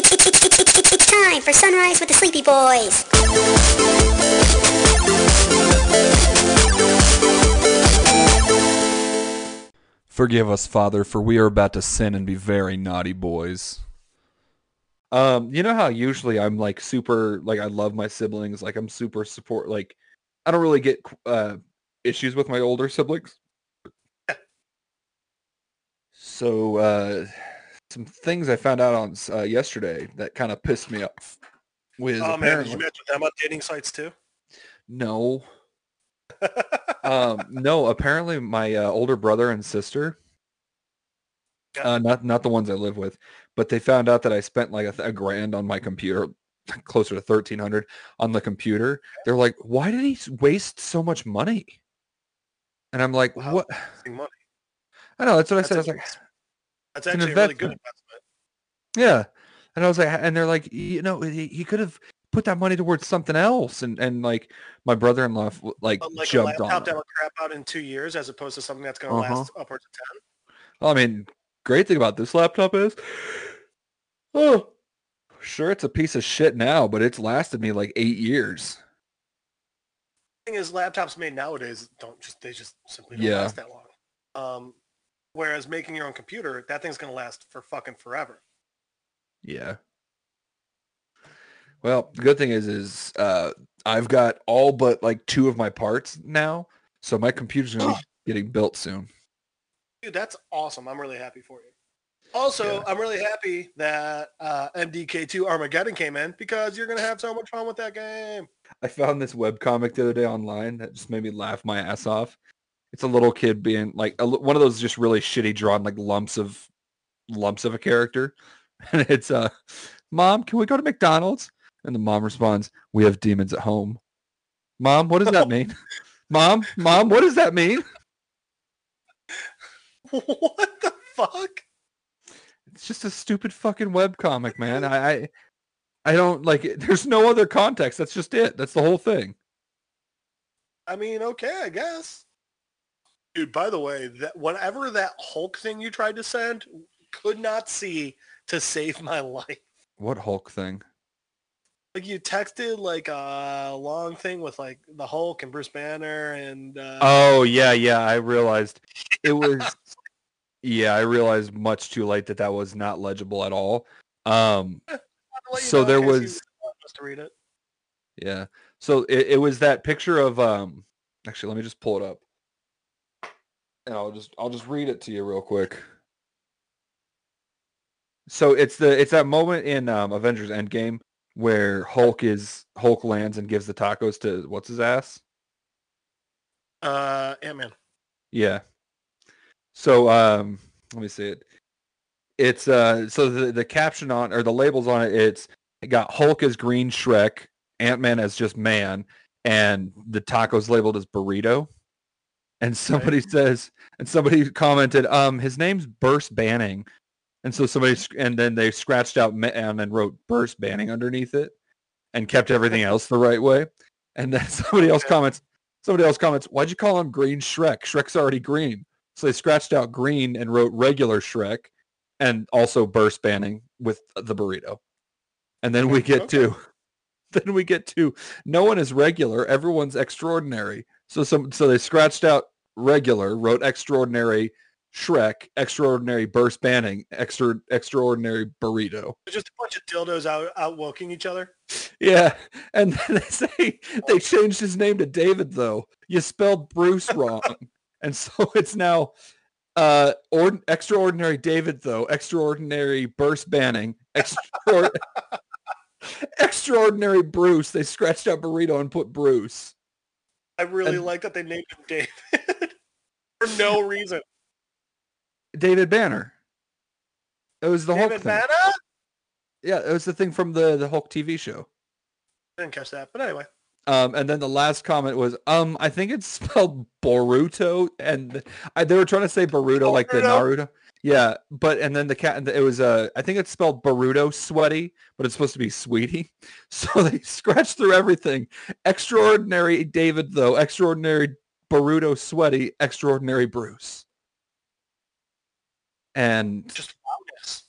It's time for Sunrise with the Sleepy Boys. Forgive us, Father, for we are about to sin and be very naughty boys. Um, you know how usually I'm like super like I love my siblings, like I'm super support like I don't really get uh issues with my older siblings. So uh some things I found out on uh, yesterday that kind of pissed me off. With Oh man, did you match with them on dating sites too? no, um, no. Apparently, my uh, older brother and sister, Yeah. uh, not not the ones I live with, but they found out that I spent like a, th- a grand on my computer, closer to thirteen hundred on the computer. They're like, "Why did he waste so much money?" And I'm like, Wow. "What?" Money. I know that's what I said. I was like, That's actually a really good investment. "Yeah," and I was like, and they're like, "You know, he, he could have." Put that money towards something else, and and like my brother-in-law like, But like a jumped on. laptop it. that would crap out in two years as opposed to something that's going to Uh-huh. last upwards of ten. Well, I mean, great thing about this laptop is, oh, sure, it's a piece of shit now, but it's lasted me like eight years. thing is, laptops made nowadays don't just they just simply don't Yeah. last that long. Um, whereas making your own computer, that thing's going to last for fucking forever. Yeah. Well, the good thing is, is uh, I've got all but like two of my parts now, so my computer's gonna be getting built soon. Dude, that's awesome. I'm really happy for you. Also, Yeah. I'm really happy that uh, MDK2 Armageddon came in because you're going to have so much fun with that game. I found this web comic the other day online that just made me laugh my ass off. It's a little kid being like a, one of those just really shitty drawn like lumps of lumps of a character, and it's uh, mom, can we go to McDonald's? And the mom responds, "We have demons at home." Mom, what does that mean? mom, mom, what does that mean? what the fuck? It's just a stupid fucking webcomic, man. I, I I don't like it. There's no other context. That's just it. That's the whole thing. I mean, okay, I guess. Dude, by the way, that whatever that Hulk thing you tried to send, could not see to save my life. What Hulk thing? Like you texted like a long thing with like the Hulk and Bruce Banner and uh, Oh yeah, yeah. I realized it was. yeah, I realized much too late that that was not legible at all. Um, I'll let you so there in case you was- to read it. yeah. So it, it was that picture of um. Actually, let me just pull it up, and I'll just I'll just read it to you real quick. So it's the it's that moment in um, Avengers Endgame where Hulk is Hulk lands and gives the tacos to what's his ass. Uh, Ant Man. Yeah. So um let me see it. It's uh so the the caption on or the labels on it it's it got Hulk as green Shrek, Ant-Man as just man and the tacos labeled as burrito. And somebody says and somebody commented um his name's Burst Banning. And so somebody and then they scratched out and then wrote Burst Banning underneath it and kept everything else the right way. And then somebody else comments somebody else comments why'd you call him green Shrek? Shrek's already green. So they scratched out green and wrote regular Shrek and also burst banning with the burrito. And then we get to then we get to no one is regular, everyone's extraordinary. So some so they scratched out regular, wrote extraordinary Shrek, extraordinary burst banning, extra extraordinary burrito. Just a bunch of dildos out outwalking each other. Yeah. And then they say they changed his name to David though. You spelled Bruce wrong. and so it's now uh or, extraordinary David though, extraordinary burst banning, extraor- extraordinary Bruce. They scratched out burrito and put Bruce. I really And- like that they named him David for no reason. David Banner. It was the David Hulk thing. Banner? Yeah, it was the thing from the the Hulk TV show. I Didn't catch that, but anyway. Um, and then the last comment was, um, I think it's spelled Boruto, and I, they were trying to say Boruto like the Naruto. Yeah, but and then the cat, it was uh, I think it's spelled Boruto sweaty, but it's supposed to be sweetie. So they scratched through everything. Extraordinary David though, extraordinary Boruto sweaty, extraordinary Bruce, and Just madness,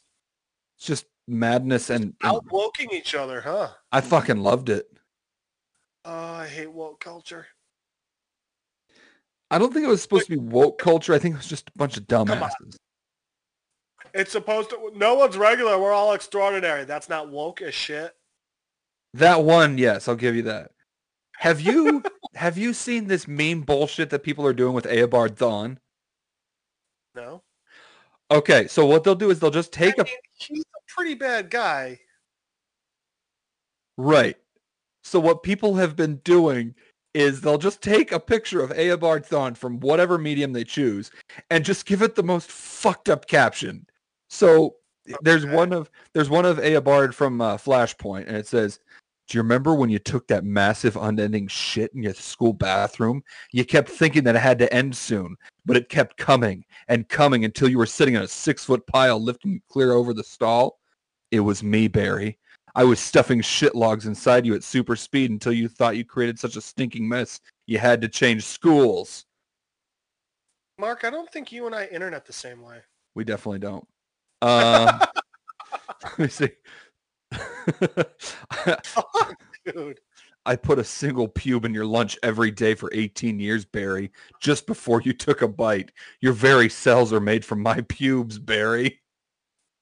just madness and, and Out woking each other, huh? I fucking loved it. Oh, I hate woke culture. I don't think it was supposed to be woke culture. I think it was just a bunch of dumbasses. It's supposed to. No one's regular. We're all extraordinary. That's not woke as shit. That one, yes, I'll give you that. Have you have you seen this meme bullshit that people are doing with Eobard Thawne? No. Okay, so what they'll do is they'll just take I a mean, he's a pretty bad guy. right. So what people have been doing is they'll just take a picture of Eobard Thawne from whatever medium they choose and just give it the most fucked up caption. So there's Okay. one of there's one of Eobard from uh, Flashpoint, and it says, "Do you remember when you took that massive unending shit in your school bathroom? You kept thinking that it had to end soon, but it kept coming and coming until you were sitting on a six foot pile, lifting you clear over the stall. It was me, Barry. I was stuffing shit logs inside you at super speed until you thought you created such a stinking mess you had to change schools. Mark, I don't think you and I internet the same way. We definitely don't. Um, let me see. Fuck, dude. I put a single pube in your lunch every day for 18 years, Barry, just before you took a bite. Your very cells are made from my pubes, Barry.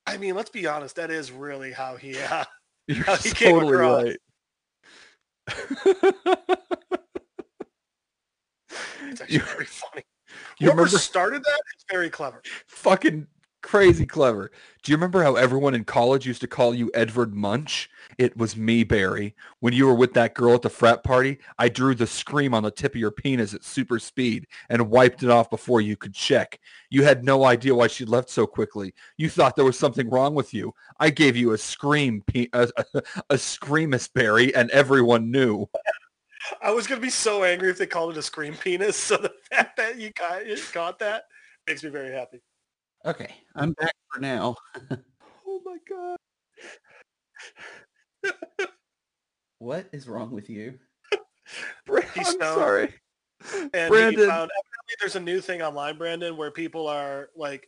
I mean, let's be honest. That is really how he. Uh, You're How he came totally across. right. it's actually You- very funny. you Whoever remember started It's very clever. fucking crazy clever. Do you remember how everyone in college used to call you Edward Munch? It was me, Barry. When you were with that girl at the frat party, I drew the scream on the tip of your penis at super speed and wiped it off before you could check. You had no idea why she left so quickly. You thought there was something wrong with you. I gave you a scream, pe- a, a, a screamus, Barry, and everyone knew. I was gonna be so angry if they called it a scream penis. So the fact that you got, you got that makes me very happy. Okay, I'm back for now. Oh my god. What is wrong with you? Bra- He's I'm sorry. And Brandon. found evidently there's a new thing online, Brandon, where people are like,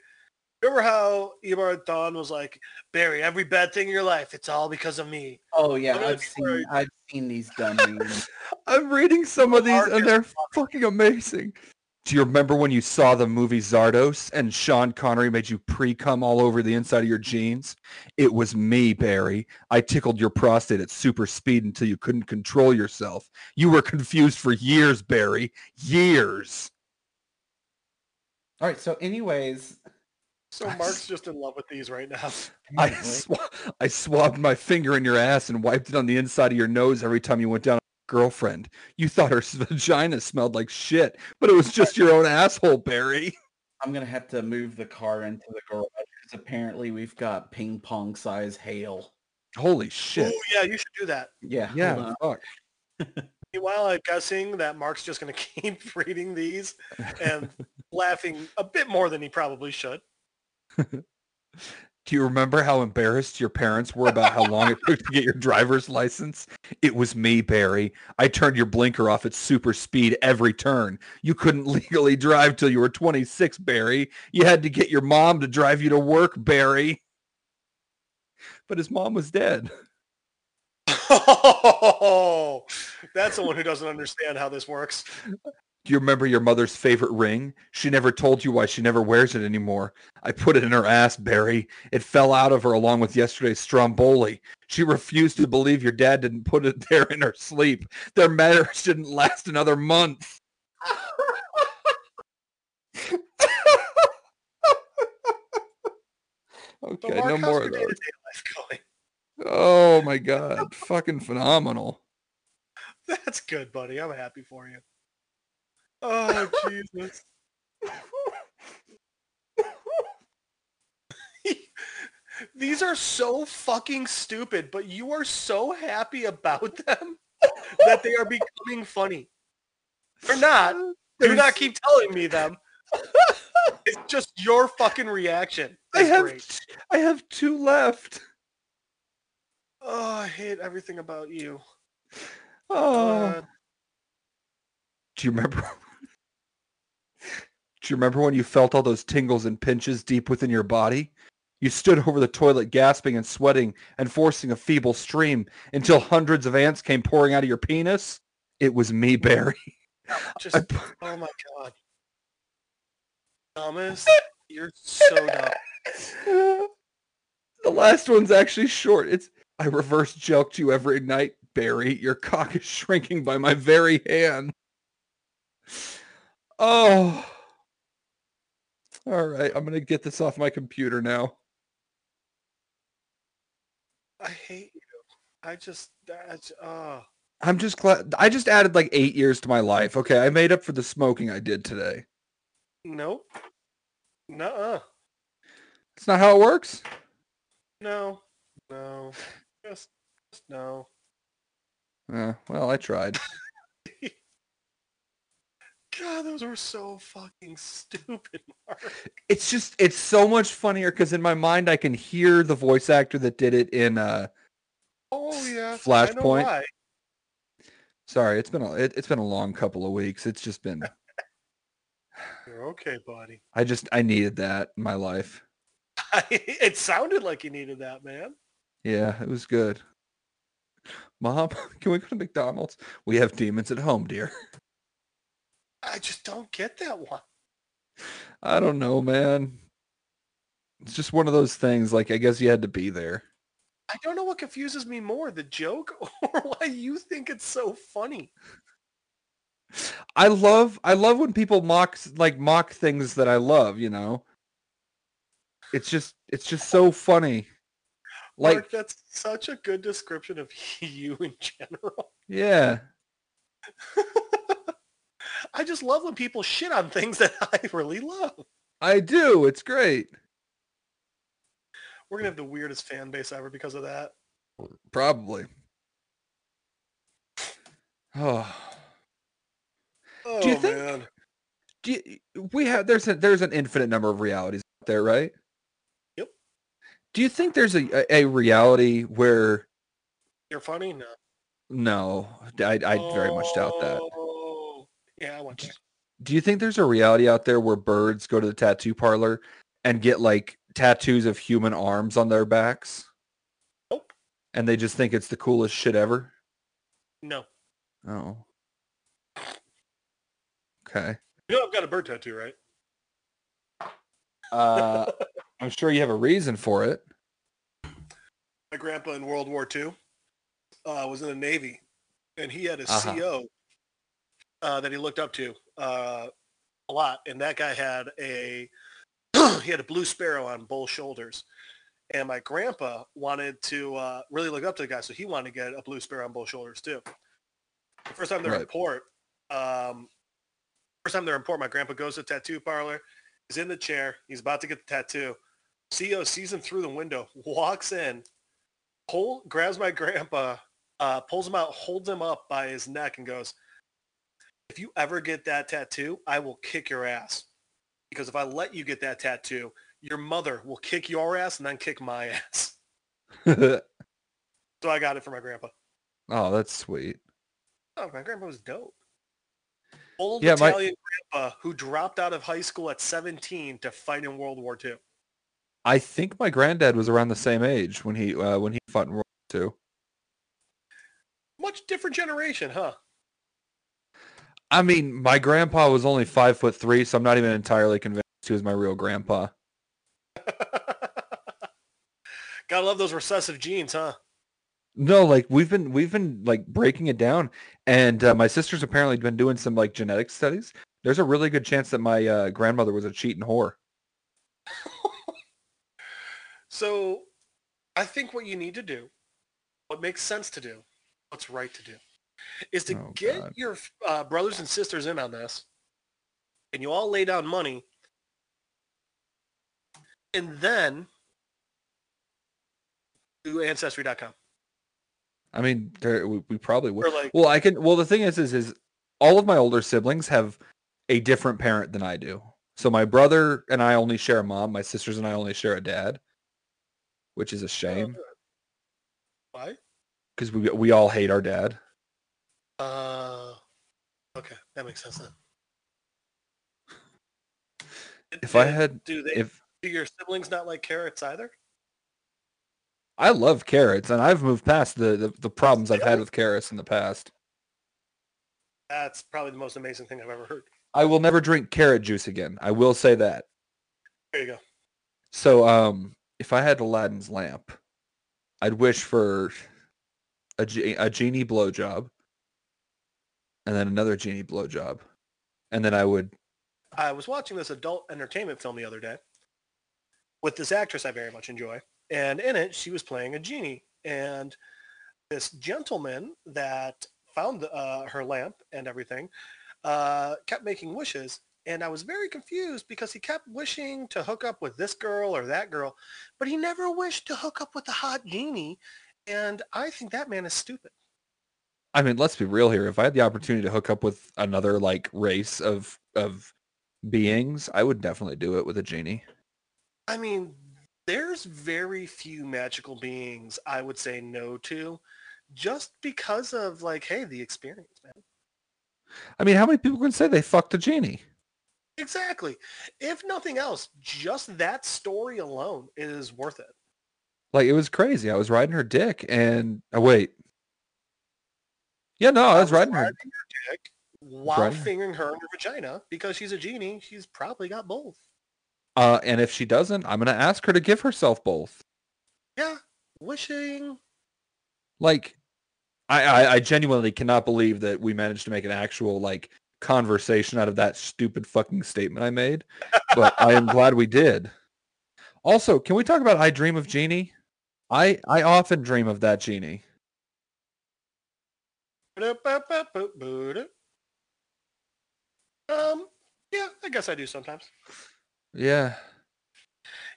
remember how Eobard Thawne was like, Barry, every bad thing in your life, it's all because of me. Oh yeah, I'm gonna I've seen worried. I've seen these dumb memes. I'm reading some of these and they're fucking amazing. Do you remember when you saw the movie Zardoz and Sean Connery made you pre-cum all over the inside of your jeans? It was me, Barry. I tickled your prostate at super speed until you couldn't control yourself. You were confused for years, Barry. Years. All right, so anyways, So Mark's just in love with these right now. I, apparently- swa- I swabbed my finger in your ass and wiped it on the inside of your nose every time you went down on a girlfriend. You thought her vagina smelled like shit, but it was just your own asshole, Barry. I'm gonna have to move the car into the garage because apparently we've got ping pong size hail. Holy shit. Oh yeah, you should do that. Yeah, Yeah, on. fuck. Meanwhile, I'm guessing that Mark's just going to keep reading these and laughing a bit more than he probably should. Do you remember how embarrassed your parents were about how long it took to get your driver's license? It was me, Barry. I turned your blinker off at super speed every turn. You couldn't legally drive till you were 26, Barry. You had to get your mom to drive you to work, Barry. But his mom was dead. Oh, that's the one who doesn't understand how this works. Do you remember your mother's favorite ring? She never told you why she never wears it anymore. I put it in her ass, Barry. It fell out of her along with yesterday's stromboli. She refused to believe your dad didn't put it there in her sleep. Their marriage didn't last another month. Okay, no more of those. day-to-day life going? Oh my god, fucking phenomenal. That's good, buddy. I'm happy for you. Oh, Jesus. These are so fucking stupid, but you are so happy about them that they are becoming funny. They're not. Do not keep telling me them. It's just your fucking reaction. I have great. I have two left. Oh, I hate everything about you. Oh. Uh, Do you remember? Do you remember when you felt all those tingles and pinches deep within your body? You stood over the toilet gasping and sweating and forcing a feeble stream until hundreds of ants came pouring out of your penis. It was me, Barry. Just I oh my god, Thomas, you're so dumb. the last one's actually short. It's I reverse joked you every night, Barry. Your cock is shrinking by my very hand. Oh. All right, I'm gonna get this off my computer now. I hate you. I just that's uh I'm just glad I just added like eight years to my life. Okay, I made up for the smoking I did today. nope. No, uh It's not how it works. no, no, just, just no. Uh, well, I tried. God, those were so fucking stupid. It's just it's so much funnier because in my mind I can hear the voice actor that did it in uh Oh yeah, Flashpoint. sorry, it's been a it, it's been a long couple of weeks. It's just been You're okay, buddy. I just I needed that in my life. it sounded like you needed that, man. Yeah, it was good. Mom, can we go to McDonald's? We have demons at home, dear. I just don't get that one. I don't know, man. It's just one of those things. Like I guess you had to be there. I don't know what confuses me more, the joke or why you think it's so funny. I love I love when people mock like mock things that I love, you know. It's just it's just so funny. Like Mark, that's such a good description of you in general. yeah. I just love when people shit on things that I really love. I do. It's great. We're gonna have the weirdest fan base ever because of that. Probably. Oh. Oh you think- man. Do you, we have there's a there's an infinite number of realities out there, right? Yep. Do you think there's a a reality where You're funny? No. no, I I very much doubt that. Oh. Yeah, I want that. Do you think there's a reality out there where birds go to the tattoo parlor and get like tattoos of human arms on their backs Nope. and they just think it's the coolest shit ever? No. Oh. Okay. You know I've got a bird tattoo, right? Uh I'm sure you have a reason for it. My grandpa in World War II uh, was in the Navy, and he had a Uh-huh. CO uh, that he looked up to uh, a lot. And that guy had a he had a blue sparrow on both shoulders. And my grandpa wanted to uh, really look up to the guy, so he wanted to get a blue sparrow on both shoulders too. The first time they're in Right. port, um, first time they're in port, my grandpa goes to the tattoo parlor. He's in the chair. He's about to get the tattoo. CEO sees him through the window, walks in, pull, grabs my grandpa, uh, pulls him out, holds him up by his neck, and goes, "If you ever get that tattoo, I will kick your ass. Because if I let you get that tattoo, your mother will kick your ass and then kick my ass." So I got it for my grandpa. Oh, that's sweet. Oh, my grandpa was dope. Old Yeah, my- Italian grandpa who dropped out of high school at 17 to fight in World War II. I think my granddad was around the same age when he uh, when he fought in World War II. Much different generation, huh? I mean, my grandpa was only five foot three, so I'm not even entirely convinced he was my real grandpa. Gotta love those recessive genes, huh? No, like we've been we've been like breaking it down, and uh, my sister's apparently been doing some like genetic studies. There's a really good chance that my uh, grandmother was a cheating whore. So I think what you need to do, what makes sense to do, what's right to do, is to Oh, get God. your uh, brothers and sisters in on this, and you all lay down money, and then do Ancestry.com. I mean, there, we, we probably would. Like, Well, I can. Well, the thing is, is, is all of my older siblings have a different parent than I do. So my brother and I only share a mom. My sisters and I only share a dad, which is a shame why? because we we all hate our dad. Uh, okay, that makes sense then. If I had, do they if Do your siblings not like carrots either? I love carrots, and I've moved past the, the, the problems I've had with carrots in the past. That's probably the most amazing thing I've ever heard. I will never drink carrot juice again. I will say that. There you go. So, um, if I had Aladdin's lamp, I'd wish for a, a genie blowjob, and then another genie blowjob, and then I would. I was watching this adult entertainment film the other day with this actress I very much enjoy. And in it, she was playing a genie. And this gentleman that found uh, her lamp and everything uh, kept making wishes. And I was very confused because he kept wishing to hook up with this girl or that girl, but he never wished to hook up with the hot genie. And I think that man is stupid. I mean, let's be real here. If I had the opportunity to hook up with another like race of of beings, I would definitely do it with a genie. I mean, there's very few magical beings I would say no to just because of like, hey, the experience, man. I mean, how many people can say they fucked a genie? Exactly. If nothing else, just that story alone is worth it. Like it was crazy. I was riding her dick, and oh wait, yeah, no, I was riding her. dick while riding her. fingering her in her vagina because she's a genie. She's probably got both. Uh, and if she doesn't, I'm gonna ask her to give herself both. Yeah, wishing. Like, I, I, I genuinely cannot believe that we managed to make an actual like conversation out of that stupid fucking statement I made. But I am glad we did. Also, can we talk about I Dream of Jeannie? I I often dream of that genie. Um, yeah, I guess I do sometimes. Yeah,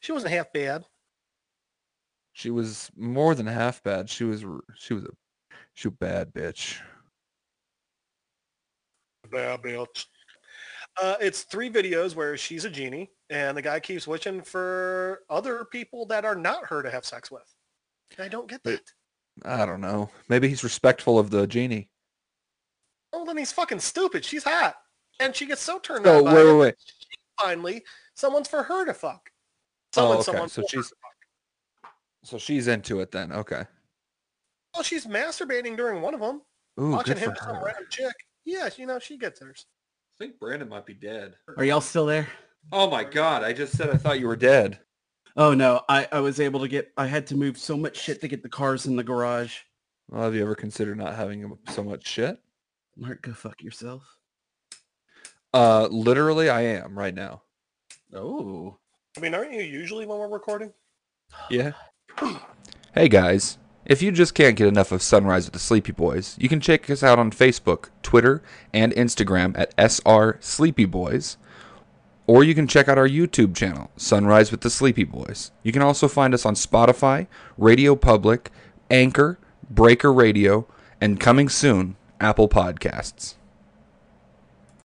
She wasn't half bad. she was more than half bad. She was she was a she was a bad bitch. Bad bitch. Uh, it's three videos where she's a genie, and the guy keeps wishing for other people that are not her to have sex with. And I don't get that. I don't know. Maybe he's respectful of the genie. Well, then he's fucking stupid. She's hot, and she gets so turned No, on by wait, it, wait, wait. Finally, someone's for her to fuck. Oh, Someone, okay. someone So for she's- So she's into it then. Okay. Well, she's masturbating during one of them, Ooh, watching good him for some her. random chick. Yeah, you know, she gets hers. I think Brandon might be dead. Are y'all still there? Oh my god! I just said I thought you were dead. Oh no, I, I was able to get, I had to move so much shit to get the cars in the garage. Well, have you ever considered not having so much shit? Mark, go fuck yourself. Uh, literally, I am right now. Oh. I mean, aren't you usually when we're recording? Yeah. hey guys, if you just can't get enough of Sunrise with the Sleepy Boys, you can check us out on Facebook, Twitter, and Instagram at SR Sleepy Boys. Or you can check out our YouTube channel, Sunrise with the Sleepy Boys. You can also find us on Spotify, Radio Public, Anchor, Breaker Radio, and coming soon, Apple Podcasts.